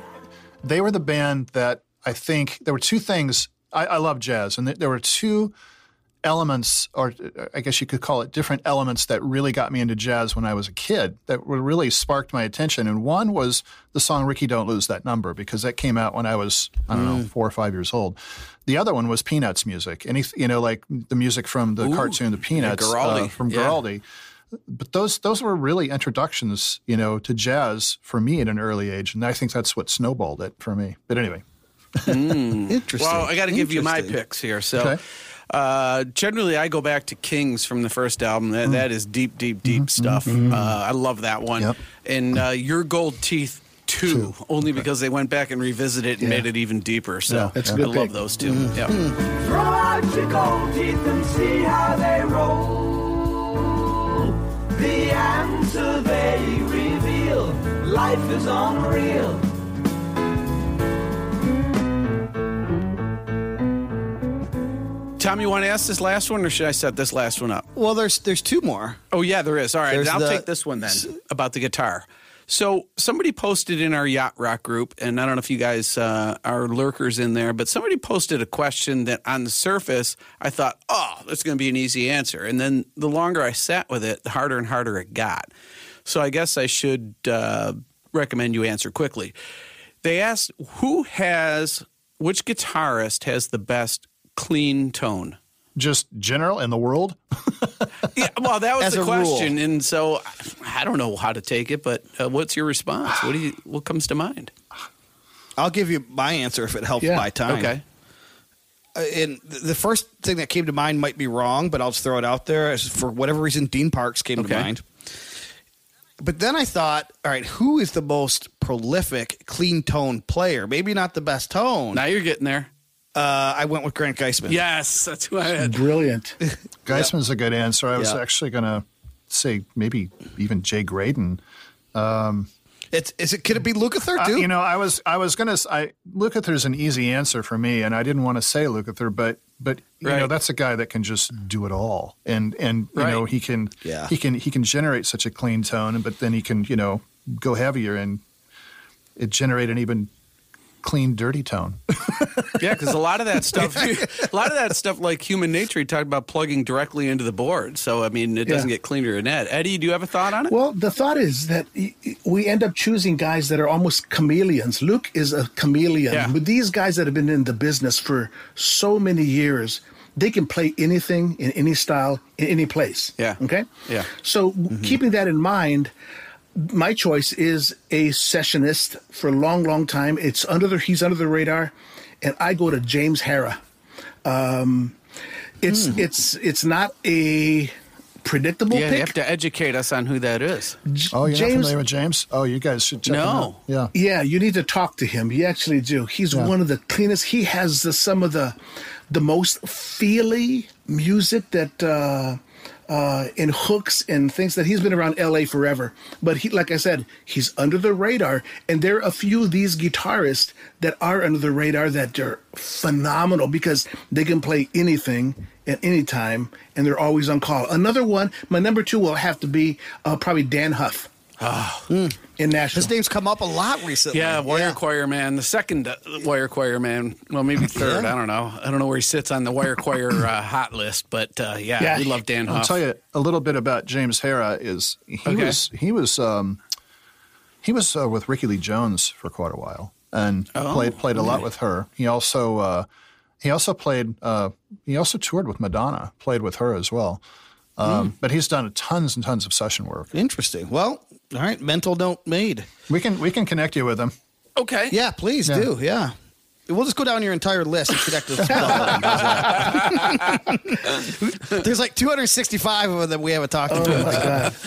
they were the band that I think there were two things. I, I love jazz, and th- there were two elements, or I guess you could call it different elements, that really got me into jazz when I was a kid. That were really sparked my attention. And one was the song "Rikki Don't Lose That Number" because that came out when I was I don't know four or five years old. The other one was Peanuts music, any you know like the music from the cartoon The Peanuts Guaraldi. uh, from Yeah. Guaraldi but those those were really introductions, you know, to jazz for me at an early age, and I think that's what snowballed it for me. But anyway, Interesting. Well, I got to give you my picks here. So, Okay. Uh, generally, I go back to Kings from the first album. Mm. That, that is deep, deep, deep stuff. Uh, I love that one. Yep. And uh, Your Gold Teeth. Two, only because they went back and revisited it and Yeah. made it even deeper. So Yeah, that's a I good love pick. those 2 Mm-hmm. Yeah. Throw out your gold teeth and see how they roll. The answer they reveal, life is unreal. Tom, you want to ask this last one, or should I set this last one up? Well, there's there's two more. Oh yeah, there is. All right, I'll the- take this one then about the guitar. So somebody posted in our yacht rock group, and I don't know if you guys uh, are lurkers in there, but somebody posted a question that on the surface I thought, oh, that's going to be an easy answer, and then the longer I sat with it, the harder and harder it got. So I guess I should uh, recommend you answer quickly. They asked who has which guitarist has the best clean tone. just general in the world. Yeah, well, that was As the a rule. question, and so I don't know how to take it. But uh, what's your response? What do you? What comes to mind? I'll give you my answer if it helps Yeah. by time. Okay. Uh, and the first thing that came to mind might be wrong, but I'll just throw it out there. As For whatever reason, Dean Parks came Okay. to mind. But then I thought, all right, who is the most prolific clean tone player? Maybe not the best tone. Now you're getting there. Uh, I went with Grant Geissman. Yes, that's who I had. Brilliant. Geissman's a good answer. I was Yeah. actually going to say maybe even Jay Graydon. It's is it could it be Lukather Uh, too? you know, I was I was gonna. s- I Lukather's an easy answer for me, and I didn't want to say Lukather, but but you know that's a guy that can just do it all, and and you know he can Yeah. he can he can generate such a clean tone, but then he can you know go heavier and it generate an even clean dirty tone. Yeah, because a lot of that stuff, a lot of that stuff, like human nature, he talked about plugging directly into the board. So I mean, it doesn't Yeah. get cleaner than that. Eddie, do you have a thought on it? Well, the thought is that y- y- we end up choosing guys that are almost chameleons. Luke is a chameleon. Yeah. But these guys that have been in the business for so many years, they can play anything in any style in any place. Yeah. Okay? Yeah. So, mm-hmm. keeping that in mind, my choice is a sessionist for a long, long time. It's under the he's under the radar, and I go to James Harah. Um, it's it's it's not a predictable yeah, pick. you have to educate us on who that is. Oh, you're not James- familiar with James? Oh, you guys should check him No. out. Yeah. Yeah, you need to talk to him. You actually do. He's one of the cleanest. He has the, some of the the most feely music that uh, uh, in hooks and things that he's been around L.A. forever. But he, like I said, he's under the radar, and there are a few of these guitarists that are under the radar that are phenomenal because they can play anything at any time, and they're always on call. Another one, my number two will have to be uh, probably Dann Huff. And in Nashville. His name's come up a lot recently. Yeah, Wire Choir Man, the second uh, Wire Choir Man. Well, maybe third. I don't know. I don't know where he sits on the Wire Choir uh, hot list, but uh, yeah, Yeah. we love Dann I'll tell you a little bit about James Harah. Is he Okay. was he was um, he was uh, with Rickie Lee Jones for quite a while and Oh, played played a lot with her. He also uh, he also played uh, he also toured with Madonna, played with her as well. Um, But he's done tons and tons of session work. Interesting. Well, all right. Mental note made. We can we can connect you with him. Okay. Yeah, please Yeah. do. Yeah. We'll just go down your entire list and connect us. There's like 265 of them that we haven't talked oh to. my god!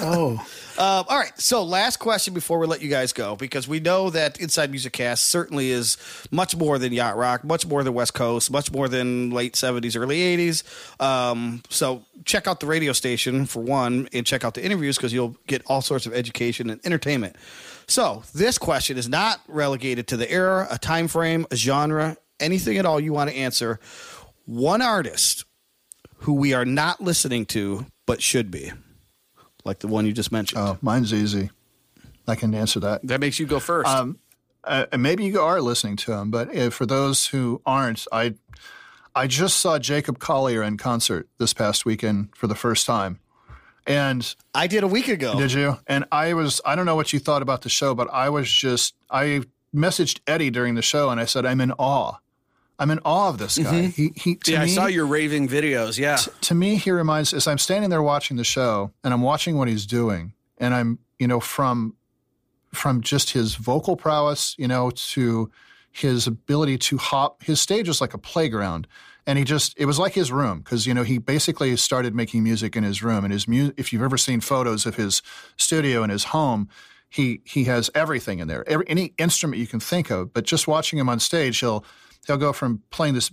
Oh, Um, all right. So, last question before we let you guys go, because we know that Inside Music Cast certainly is much more than yacht rock, much more than West Coast, much more than late 70s, early 80s. Um, so, check out the radio station for one, and check out the interviews because you'll get all sorts of education and entertainment. So, this question is not relegated to the era, a time frame, a genre, anything at all you want to answer. One artist who we are not listening to but should be, like the one you just mentioned. Oh, mine's easy. I can answer that. That makes you go first. Um, uh, and maybe you are listening to him, but uh, for those who aren't, I I just saw Jacob Collier in concert this past weekend for the first time, and I did a week ago. did you? And I was I don't know what you thought about the show, but I was just I messaged Eddie during the show and I said I'm in awe. I'm in awe of this guy. Mm-hmm. He he. To yeah, I saw your raving videos. Yeah. to me, he reminds as I'm standing there watching the show and I'm watching what he's doing, and I'm you know from from just his vocal prowess, you know, to his ability to hop. His stage was like a playground, and he just it was like his room because you know he basically started making music in his room. And his mu- if you've ever seen photos of his studio and his home. He, he has everything in there, every, any instrument you can think of. But just watching him on stage, he'll he'll go from playing this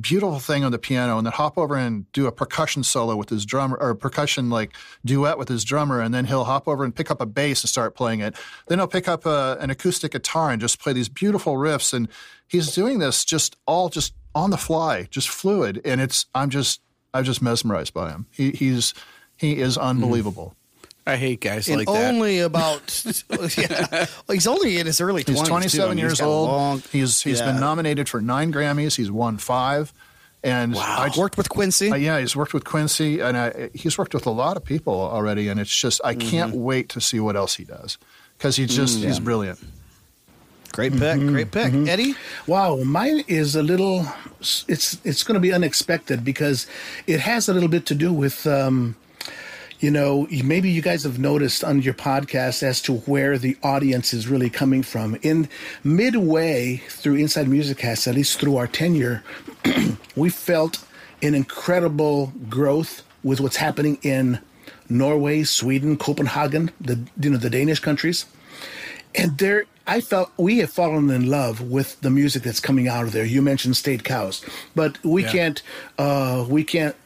beautiful thing on the piano and then hop over and do a percussion solo with his drummer or a percussion like duet with his drummer and then he'll hop over and pick up a bass and start playing it. Then he'll pick up a, an acoustic guitar and just play these beautiful riffs and he's doing this just all just on the fly just fluid and it's i'm just i'm just mesmerized by him. He, he's he is mm-hmm. unbelievable I hate guys and like that. only about yeah. Well, he's only in his early 20s. he's too. I 27 mean, years got a old long- he's he's yeah. been nominated for nine grammys he's won five and I worked with Quincy. Uh, yeah, he's worked with Quincy, and I, he's worked with a lot of people already. And it's just I can't Mm-hmm. wait to see what else he does because he just Mm, he's brilliant. great pick. Great pick. Eddie? Wow, mine is a little. It's it's going to be unexpected because it has a little bit to do with. Um, you know, maybe you guys have noticed on your podcast as to where the audience is really coming from. In midway through Inside Music Cast, at least through our tenure, we felt an incredible growth with what's happening in Norway, Sweden, Copenhagen, the you know the Danish countries. And there i felt we have fallen in love with the music that's coming out of there. You mentioned state cows but we can't uh we can't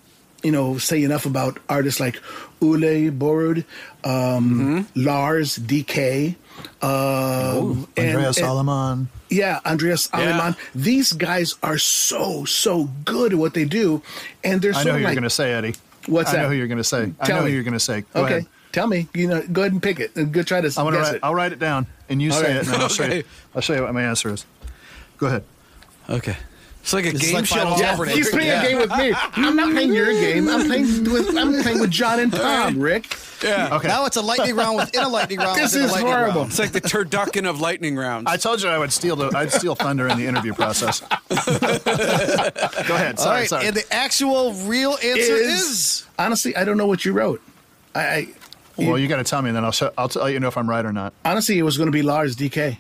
you know say enough about artists like Ole Børud um lars dk um and- Andreas and- Aleman. yeah, Andreas Aleman. These guys are so so good at what they do, and they're so. I sort know of who you're going to say, Eddie. What's I that? I know who you're going to say. I Tell know me. who you're going to say. Go okay, ahead. tell me. You know, go ahead and pick it. Go try to I'm going to guess write. it. I'll write it down, and you say Okay. it, and I'll show you. I'll show you what my answer is. Go ahead. Okay. It's like a This game like show. Final Yeah, Jeopardy. he's playing a game with me. I'm not playing your game. I'm playing with I'm playing with John and Tom, Rick. Yeah. Okay. Now it's a lightning round within a lightning round. This is horrible. round. It's like the turducken of lightning rounds. I told you I would steal the. I'd steal thunder in the interview process. Go ahead. All Sorry. right, sorry. and the actual real answer is, honestly, I don't know what you wrote. I, I well, you got to tell me, and then I'll. Show, I'll tell you know if I'm right or not. honestly, it was going to be Lars DK.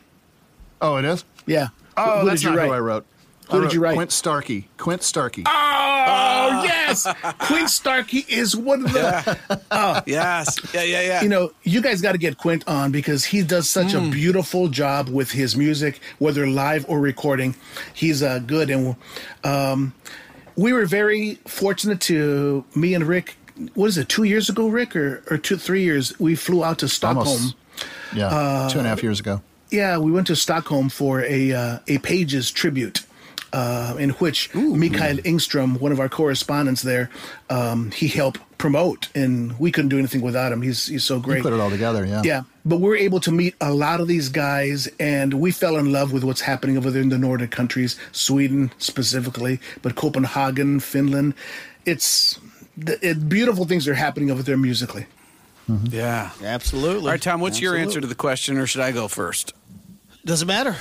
Oh, it is. Yeah. Oh, who that's not write? who I wrote. Who did you write? Quint Starkey. Quint Starkey. Oh yes, Quint Starkey is one of the. Oh Yes. Yeah, yeah, yeah. You know, you guys got to get Quint on because he does such a beautiful job with his music, whether live or recording. He's uh, good, and um, we were very fortunate to me and Rick. What is it? Two years ago, Rick, or or two, three years? We flew out to Stockholm. Almost. Yeah, Uh, two and a half years ago. Yeah, we went to Stockholm for a uh, a Pages tribute, uh, in which Mikael Ingstrom, one of our correspondents there, um, he helped promote, and we couldn't do anything without him. He's he's so great. put it all together, yeah. Yeah, but we're able to meet a lot of these guys, and we fell in love with what's happening over there in the Nordic countries, Sweden specifically, but Copenhagen, Finland. It's the, it, beautiful things are happening over there musically. Yeah. Absolutely. All right, Tom, what's your answer to the question, or should I go first? Doesn't matter.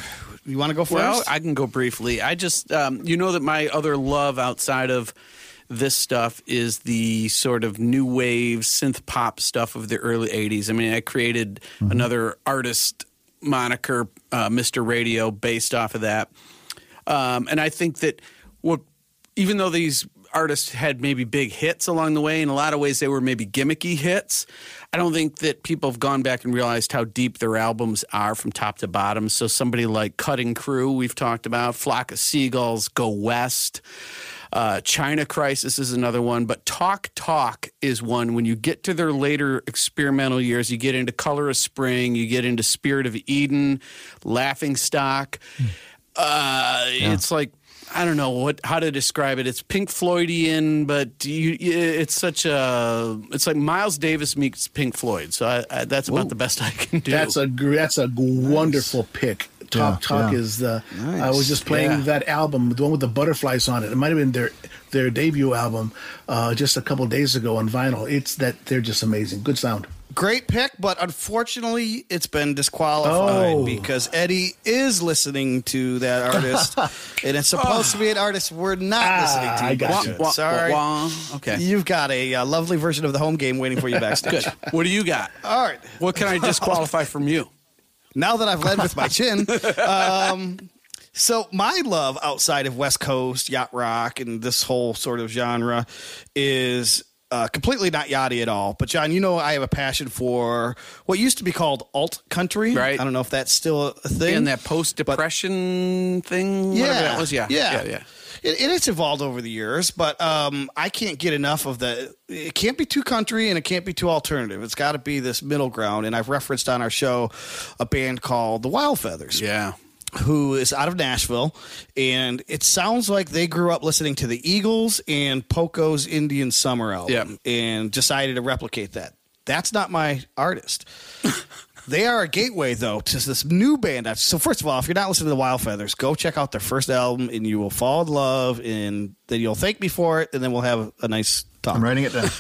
You want to go first? Well, I can go briefly. I just, um, you know, that my other love outside of this stuff is the sort of new wave synth pop stuff of the early 80s. I mean, I created another artist moniker, uh, Mr. Radio, based off of that. Um, and I think that what, even though these artists had maybe big hits along the way, in a lot of ways they were maybe gimmicky hits. I don't think that people have gone back and realized how deep their albums are from top to bottom. So somebody like Cutting Crew, we've talked about, Flock of Seagulls, Go West. Uh, China Crisis is another one, but Talk Talk is one. When you get to their later experimental years, you get into Color of Spring, you get into Spirit of Eden, Laughing Stock. Uh, It's like I don't know what how to describe it. It's Pink Floydian, but you, it's such a it's like Miles Davis meets Pink Floyd. So I, I, that's about the best I can do. That's a that's a wonderful pick. Talk Yeah, Talk yeah. is the. I was just playing Yeah. that album, the one with the butterflies on it. It might have been their their debut album, uh, just a couple days ago on vinyl. It's that they're just amazing. Good sound. Great pick, but unfortunately, it's been disqualified Oh. because Eddie is listening to that artist, and it's supposed to be an artist we're not Ah, listening to. I got but you. Wah, Sorry, wah, wah. Okay. you've got a, uh lovely version of the home game waiting for you backstage. Good. What do you got? All right, What can I disqualify from you? now that I've led with my chin. Um, so my love outside of West Coast yacht rock and this whole sort of genre is uh, completely not yachty at all. But John, you know I have a passion for what used to be called alt country. Right. I don't know if that's still a thing. And that post depression thing, whatever that was. Yeah. yeah, Yeah. Yeah. It, and it's evolved over the years, but um, I can't get enough of the. It can't be too country and it can't be too alternative. It's got to be this middle ground. And I've referenced on our show a band called the Wild Feathers Yeah. Who is out of Nashville, and it sounds like they grew up listening to the Eagles and Poco's Indian Summer album, and decided to replicate that. That's not my artist. they are a gateway though to this new band. So first of all, if you're not listening to the Wild Feathers, go check out their first album, and you will fall in love, and then you'll thank me for it, and then we'll have a nice talk. I'm writing it down.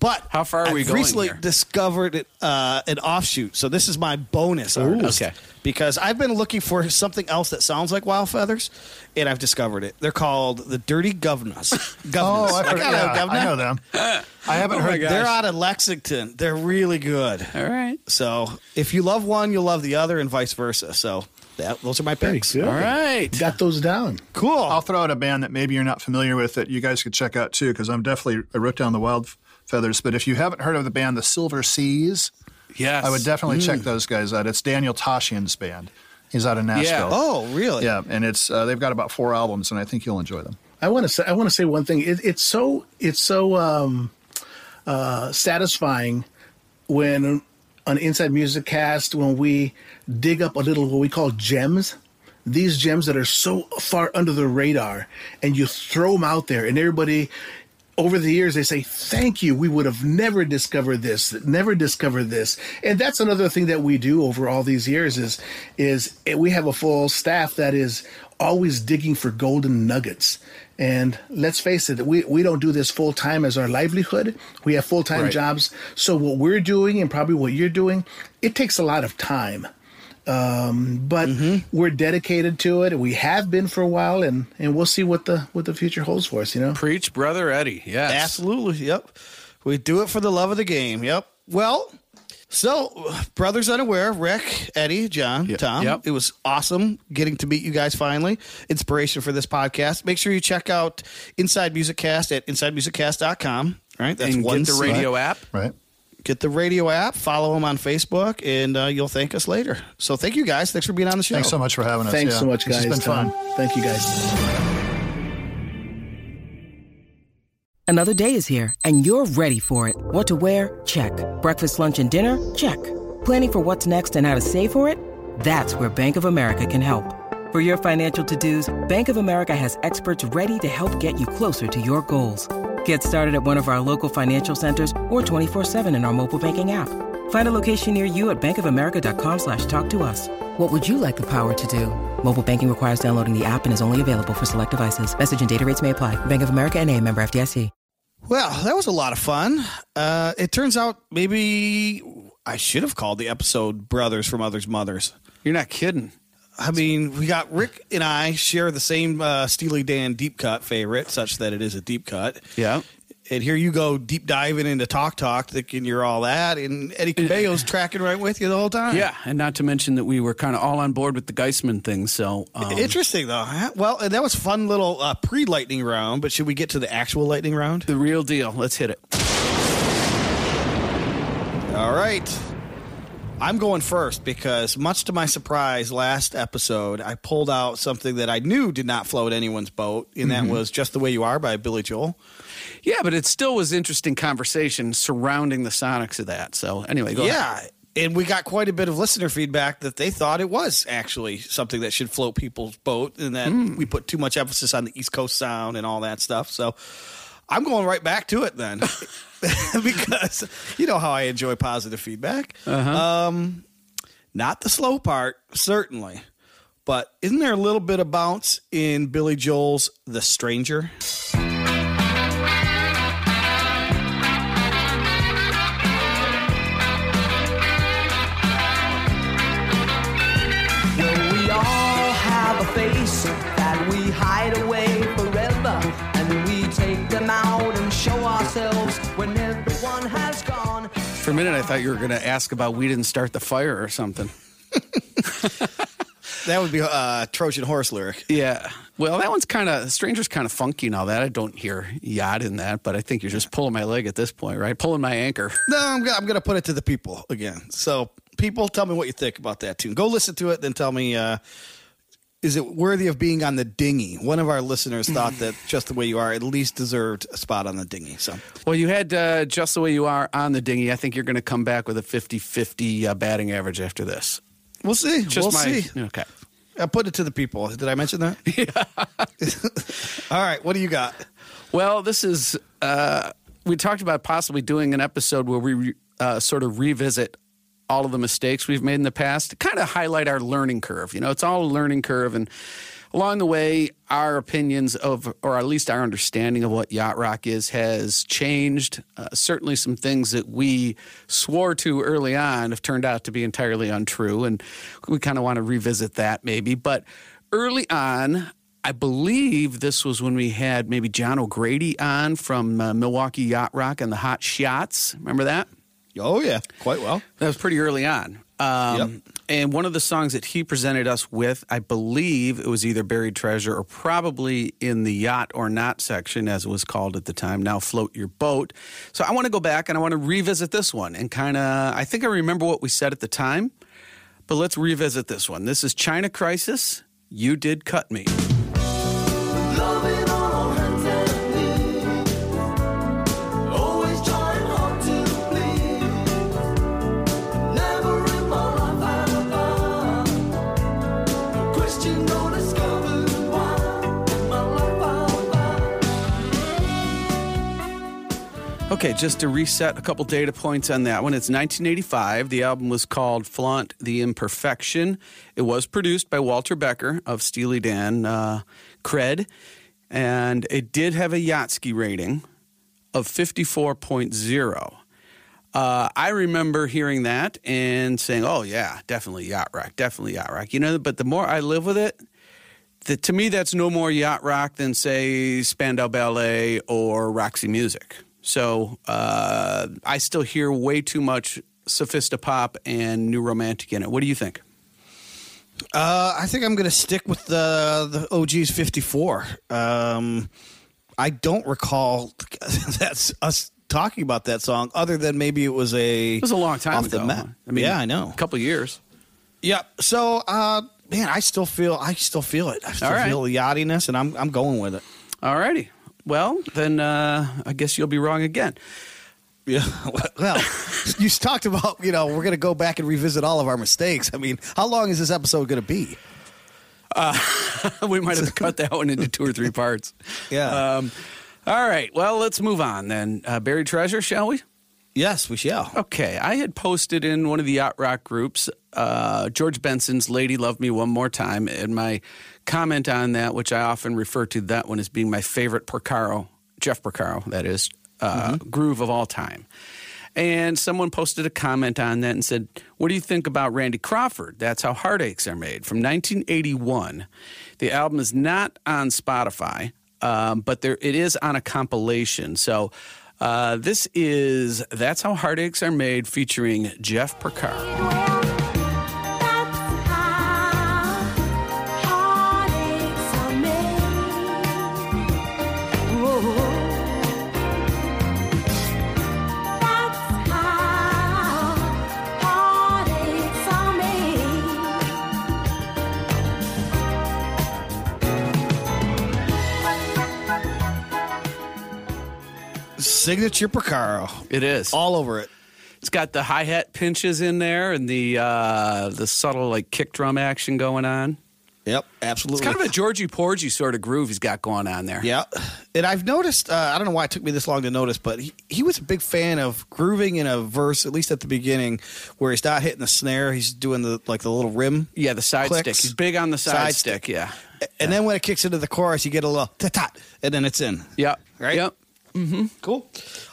But How far are we I've going recently here? discovered uh, an offshoot. So this is my bonus artist. okay. Because I've been looking for something else that sounds like Wild Feathers, and I've discovered it. They're called the Dirty Governors. Oh, I, Like, heard, hello, yeah, Governor. I know them. I haven't heard. They're out of Lexington. They're really good. All right. So if you love one, you'll love the other, and vice versa. So that, those are my picks. All right. Got those down. Cool. I'll throw out a band that maybe you're not familiar with that you guys could check out too, because I'm definitely I wrote down the Wild Feathers. But if you haven't heard of the band the Silver Seas, Yes. I would definitely check those guys out. It's Daniel Tashian's band. He's out of Nashville. oh, really? Yeah, and it's uh, they've got about four albums, and I think you'll enjoy them. I want to say I want to say one thing. It, it's so it's so um, uh, satisfying when on Inside Music Cast when we dig up a little what we call gems. These gems that are so far under the radar, and you throw them out there, and everybody over the years they say thank you. We would have never discovered this never discovered this. And that's another thing that we do over all these years is is we have a full staff that is always digging for golden nuggets. And let's face it we, we don't do this full time as our livelihood. We have full-time Right. jobs. So what we're doing and probably what you're doing it takes a lot of time um, but we're dedicated to it we have been for a while and and we'll see what the what the future holds for us you know Preach, brother Eddie. Yes. Absolutely. Yep. We do it for the love of the game. Yep. Well, so brothers unaware, Rick, Eddie, John, Yep. Tom. Yep. It was awesome getting to meet you guys finally. Inspiration for this podcast. Make sure you check out Inside Music Cast at insidemusiccast.com. Right. That's and one get the C. radio app. Right. Get the radio app, follow them on Facebook, and uh, you'll thank us later. So thank you guys. Thanks for being on the show. Thanks so much for having us. Thanks Yeah, so much, guys. This has been Tom. fun. Thank you, guys. Another day is here, and you're ready for it. What to wear? Check. Breakfast, lunch, and dinner? Check. Planning for what's next and how to save for it? That's where Bank of America can help. For your financial to-dos, Bank of America has experts ready to help get you closer to your goals. Get started at one of our local financial centers or 24-7 in our mobile banking app. Find a location near you at bankofamerica.com slash talk to us. What would you like the power to do? Mobile banking requires downloading the app and is only available for select devices. Message and data rates may apply. Bank of America and a member FDIC. Well, that was a lot of fun. Uh, it turns out maybe I should have called the episode Brothers from Others Mothers. You're not kidding. I mean, we got Rick and I share the same uh, Steely Dan deep cut favorite, such that it is a deep cut. Yeah. And here you go deep diving into Talk Talk, thinking you're all that, and Eddie Caballo's tracking right with you the whole time. Yeah, and not to mention that we were kind of all on board with the Geissman thing. So um, Interesting though. huh? Well, that was fun little uh, pre lightning round. But should we get to the actual lightning round? the real deal. Let's hit it. All right. I'm going first because, much to my surprise, last episode I pulled out something that I knew did not float anyone's boat, and that was "Just the Way You Are" by Billy Joel. Yeah, but it still was interesting conversation surrounding the sonics of that. So anyway, go ahead. Yeah, and we got quite a bit of listener feedback that they thought it was actually something that should float people's boat, and that Hmm. we put too much emphasis on the East Coast sound and all that stuff. So I'm going right back to it then, because you know how I enjoy positive feedback. Uh-huh. Um, not the slow part, certainly, but isn't there a little bit of bounce in Billy Joel's "The Stranger"? For a minute, I thought you were going to ask about we didn't start the fire or something. That would be a Trojan horse lyric. Yeah. Well, that one's kind of Stranger's kind of funky and all that. I don't hear yacht in that, but I think you're just pulling my leg at this point, right? Pulling my anchor. No, I'm gonna, I'm gonna put it to the people again. So, people, tell me what you think about that tune. Go listen to it, then tell me uh, is it worthy of being on the dinghy? One of our listeners thought that just the way you are at least deserved a spot on the dinghy. So, Well, you had uh, just the way you are on the dinghy. I think you're going to come back with a 50-50 uh, batting average after this. we'll see. Just we'll my see. okay. I put it to the people. Did I mention that? Yeah. All right. What do you got? Well, this is uh, we talked about possibly doing an episode where we uh, sort of revisit all of the mistakes we've made in the past to kind of highlight our learning curve. You know, it's all a learning curve, and along the way, our opinions of, or at least our understanding of what yacht rock is, has changed. Uh, certainly, some things that we swore to early on have turned out to be entirely untrue, and we kind of want to revisit that maybe. But early on, I believe this was when we had maybe John O'Grady on from uh, Milwaukee Yacht Rock and the Hot Shots. Remember that? Oh yeah, quite well. That was pretty early on. Um, Yep. And one of the songs that he presented us with, I believe it was either Buried Treasure or probably in the Yacht or Not section, as it was called at the time, now Float Your Boat. So I want to go back and I want to revisit this one and kind of, I think I remember what we said at the time, but let's revisit this one. This is China Crisis. You Did Cut Me. Okay, just to reset a couple data points on that one. It's 1985. The album was called Flaunt the Imperfection. It was produced by Walter Becker of Steely Dan uh, Cred, and it did have a Yachtski rating of 54.0. Uh, I remember hearing that and saying, "Oh yeah, definitely yacht rock, definitely yacht rock." You know, but the more I live with it, the, to me, that's no more yacht rock than, say, Spandau Ballet or Roxy Music. So uh, I still hear way too much sophisti-pop and new romantic in it. What do you think? Uh, I think I'm going to stick with the the OG's 54. Um, I don't recall that's us talking about that song, other than maybe it was a It was a long time off ago. I mean, yeah, I know. A couple years. Yep. So, uh, man, I still feel I still feel it. I still right. feel the yachtiness, and I'm I'm going with it. All righty. Well, then uh, I guess you'll be wrong again. Yeah. Well, you talked about you know we're going to go back and revisit all of our mistakes. I mean, how long is this episode going to be? we might have cut that one into two or three parts. Yeah. Um, all right. Well, let's move on then. Uh, buried treasure, shall we? Yes, we shall. Okay, I had posted in one of the yacht rock groups uh, George Benson's "Lady Love Me One More Time," and my comment on that, which I often refer to that one as being my favorite Porcaro, Jeff Porcaro, that is, uh, groove of all time. And someone posted a comment on that and said, What do you think about Randy Crawford? That's how heartaches are made from 1981. The album is not on Spotify, um, but there it is on a compilation. So uh, this is That's How Heartaches Are Made featuring Jeff Porcaro. Signature Porcaro. It is. All over it. It's got the hi hat pinches in there and the uh, the subtle like kick drum action going on. Yep, absolutely. It's kind of a Georgie Porgy sort of groove he's got going on there. Yeah. And I've noticed, uh, I don't know why it took me this long to notice, but he, he was a big fan of grooving in a verse, at least at the beginning, where he's not hitting the snare, he's doing the like the little rim. Yeah, the side Clicks. stick. He's big on the side, Side stick. stick. Yeah. And then when it kicks into the chorus, you get a little ta ta, and then it's in. Yep. Right? Yep. Cool.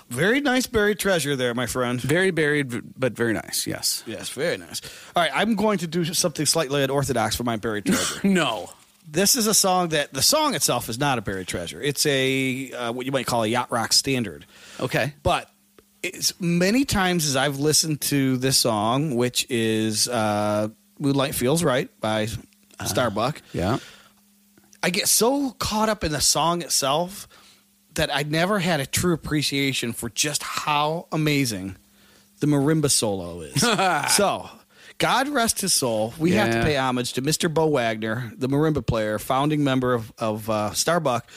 Very nice buried treasure there, my friend. Very buried, but very nice. Yes. Yes, very nice. All right, I'm going to do something slightly unorthodox for my buried treasure. No. this is a song that the song itself is not a buried treasure. It's a uh, what you might call a yacht rock standard. Okay. But it's many times as I've listened to this song, which is uh, "Moonlight Feels Right" by Starbuck, Yeah. I get so caught up in the song itself that I never had a true appreciation for just how amazing the marimba solo is. so, God rest his soul. We have to pay homage to Mr. Bo Wagner, the marimba player, founding member of, of uh, Starbuck.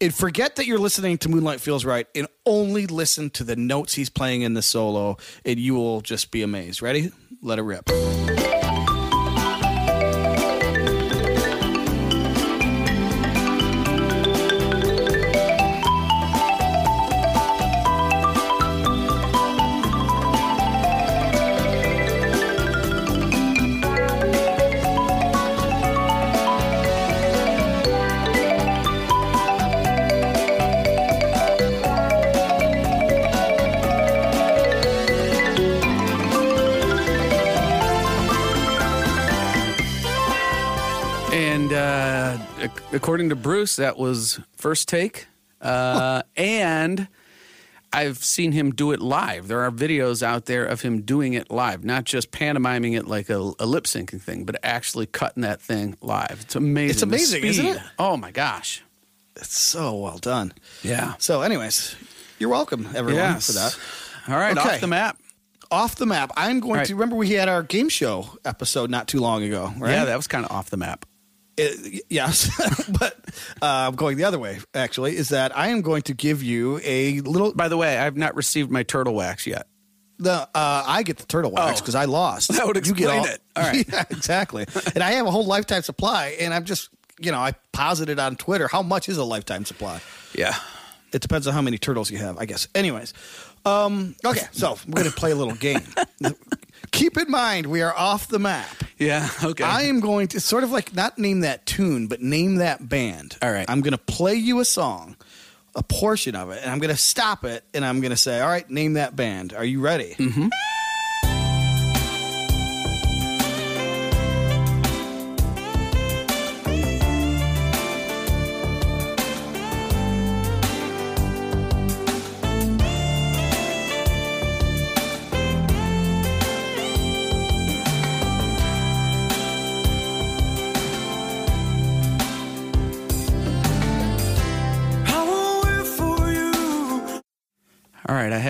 And forget that you're listening to Moonlight Feels Right and only listen to the notes he's playing in the solo, and you will just be amazed. Ready? Let it rip. Bruce, that was first take. Uh, and I've seen him do it live. There are videos out there of him doing it live, not just pantomiming it like a, a lip syncing thing, but actually cutting that thing live. It's amazing. It's amazing, isn't it? Oh my gosh. It's so well done. Yeah. So, anyways, you're welcome, everyone, Yes. for that. All right, Okay. off the map. Off the map, I'm going right. to remember we had our game show episode not too long ago, right? Yeah, that was kind of off the map. It- yes, but uh, I'm going the other way. Actually, is that I am going to give you a little. By the way, I've not received my turtle wax yet. The uh, I get the turtle wax Oh. because I lost. That would You get explain it. All right. yeah, exactly. and I have a whole lifetime supply, and I'm just you know I posited on Twitter how much is a lifetime supply. Yeah. It depends on how many turtles you have, I guess. Anyways, um, okay, so we're going to play a little game. Keep in mind, we are off the map. Yeah. Okay. I am going to sort of like not name that tune, but name that band. All right. I'm going to play you a song, a portion of it, and I'm going to stop it, and I'm going to say, "All right, name that band." Are you ready? Mm-hmm.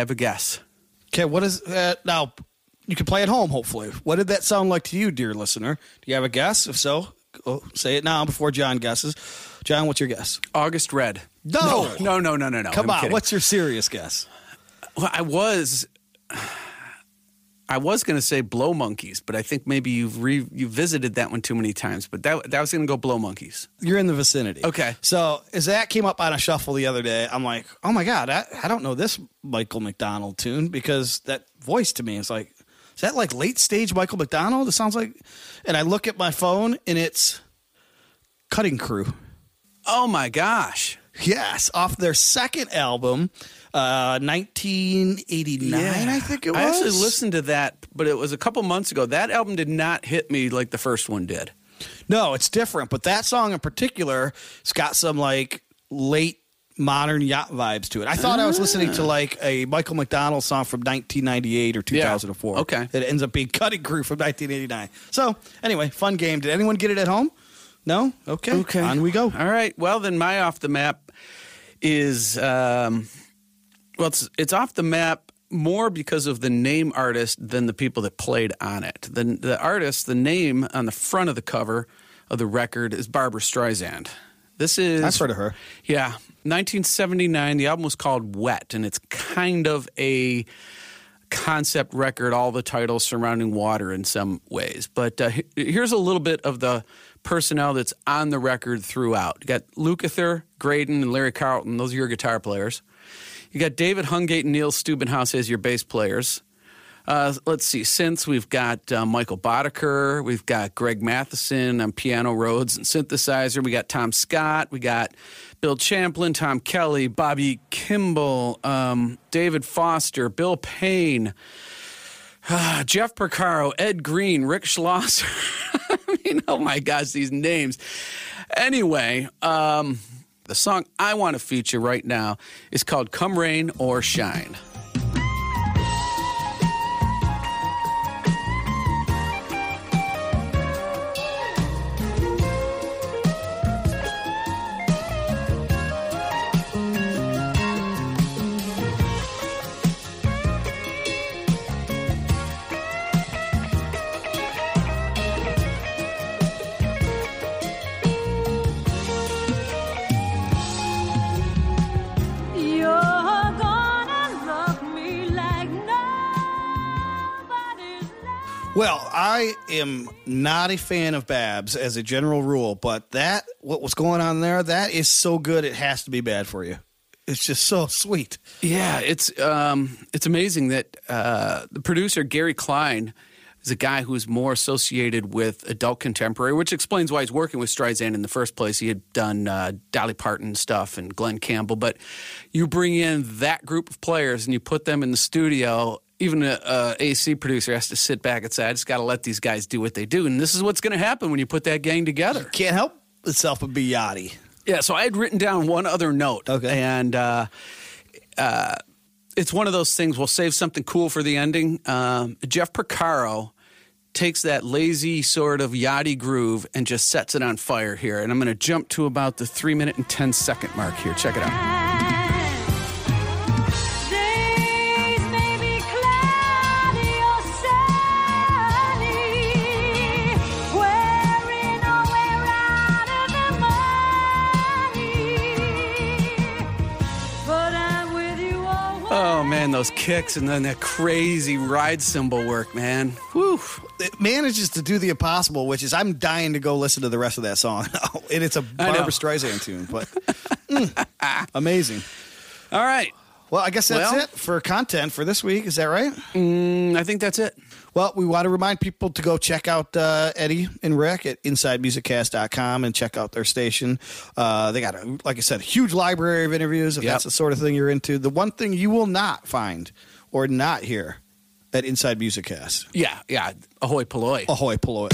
Have a guess. Okay. What is uh, now? You can play at home, hopefully. What did that sound like to you, dear listener? Do you have a guess? If so, go, say it now before John guesses. John, what's your guess? August Red. No. No, no, no, no, no. Come I'm on. kidding. What's your serious guess? Well, I was. I was going to say Blow Monkeys, but I think maybe you've re, you visited that one too many times. But that that was going to go Blow Monkeys. You're in the vicinity. Okay. So as that came up on a shuffle the other day, I'm like, oh my god, I, I don't know this Michael McDonald tune because that voice to me is like, is that like late stage Michael McDonald? It sounds like, and I look at my phone and it's Cutting Crew. Oh my gosh! Yes, off their second album, uh, 1989, I think it was. I actually listened to that, but it was a couple months ago. That album did not hit me like the first one did. No, it's different, but that song in particular, it's got some like late modern yacht vibes to it. I thought I was listening to like a Michael McDonald song from 1998 or 2004. Okay. It ends up being Cutting Crew from 1989. So, anyway, fun game. Did anyone get it at home? No? Okay. On we go. All right. Well, then my off the map is um, well, it's it's off the map more because of the name artist than the people that played on it. The the artist, the name on the front of the cover of the record is Barbra Streisand. This is I've heard of her. Yeah, 1979. The album was called Wet, and it's kind of a concept record. All the titles surrounding water in some ways. But uh, here's a little bit of the personnel that's on the record throughout. You got Lukather, Graydon, and Larry Carlton. Those are your guitar players. You got David Hungate and Neil Stubenhaus as your bass players. Uh, let's see. Since we've got uh, Michael Boddicker, we've got Greg Mathieson on piano, Rhodes, and synthesizer. We got Tom Scott. We got Bill Champlin, Tom Kelly, Bobby Kimball, um, David Foster, Bill Payne, uh, Jeff Porcaro, Ed Greene, Rick Schlosser. I mean, oh my gosh, these names. Anyway, um, the song I want to feature right now is called Come Rain or Shine. Well, I am not a fan of Babs as a general rule, but that what was going on there, that is so good it has to be bad for you. It's just so sweet. Yeah, it's um, it's amazing that uh, the producer Gary Klein is a guy who's more associated with adult contemporary, which explains why he's working with Streisand in the first place. He had done uh, Dolly Parton stuff and Glen Campbell, but you bring in that group of players and you put them in the studio. Even a, a AC producer has to sit back and say, "I just got to let these guys do what they do," and this is what's going to happen when you put that gang together. Can't help itself but be yachty. Yeah, so I had written down one other note. Okay. And uh, uh, it's one of those things, we'll save something cool for the ending. Um, Jeff Porcaro takes that lazy sort of yachty groove and just sets it on fire here. And I'm going to jump to about the three minute and ten second mark here. Check it out. Man, those kicks and then that crazy ride cymbal work, man. Whew. It manages to do the impossible, which is I'm dying to go listen to the rest of that song. And it's a. Barbra Streisand tune, but mm, amazing. All right. Well, I guess that's Well- it for content for this week. Is that right? Mm, I think that's it. Well, we want to remind people to go check out uh, Eddie and Rick at InsideMusicCast.com and check out their station. Uh, they got, a, like I said, a huge library of interviews if Yep. that's the sort of thing you're into. The one thing you will not find or not hear at Inside Music Cast. Yeah, yeah. Ahoy polloi. Ahoy, Poloit.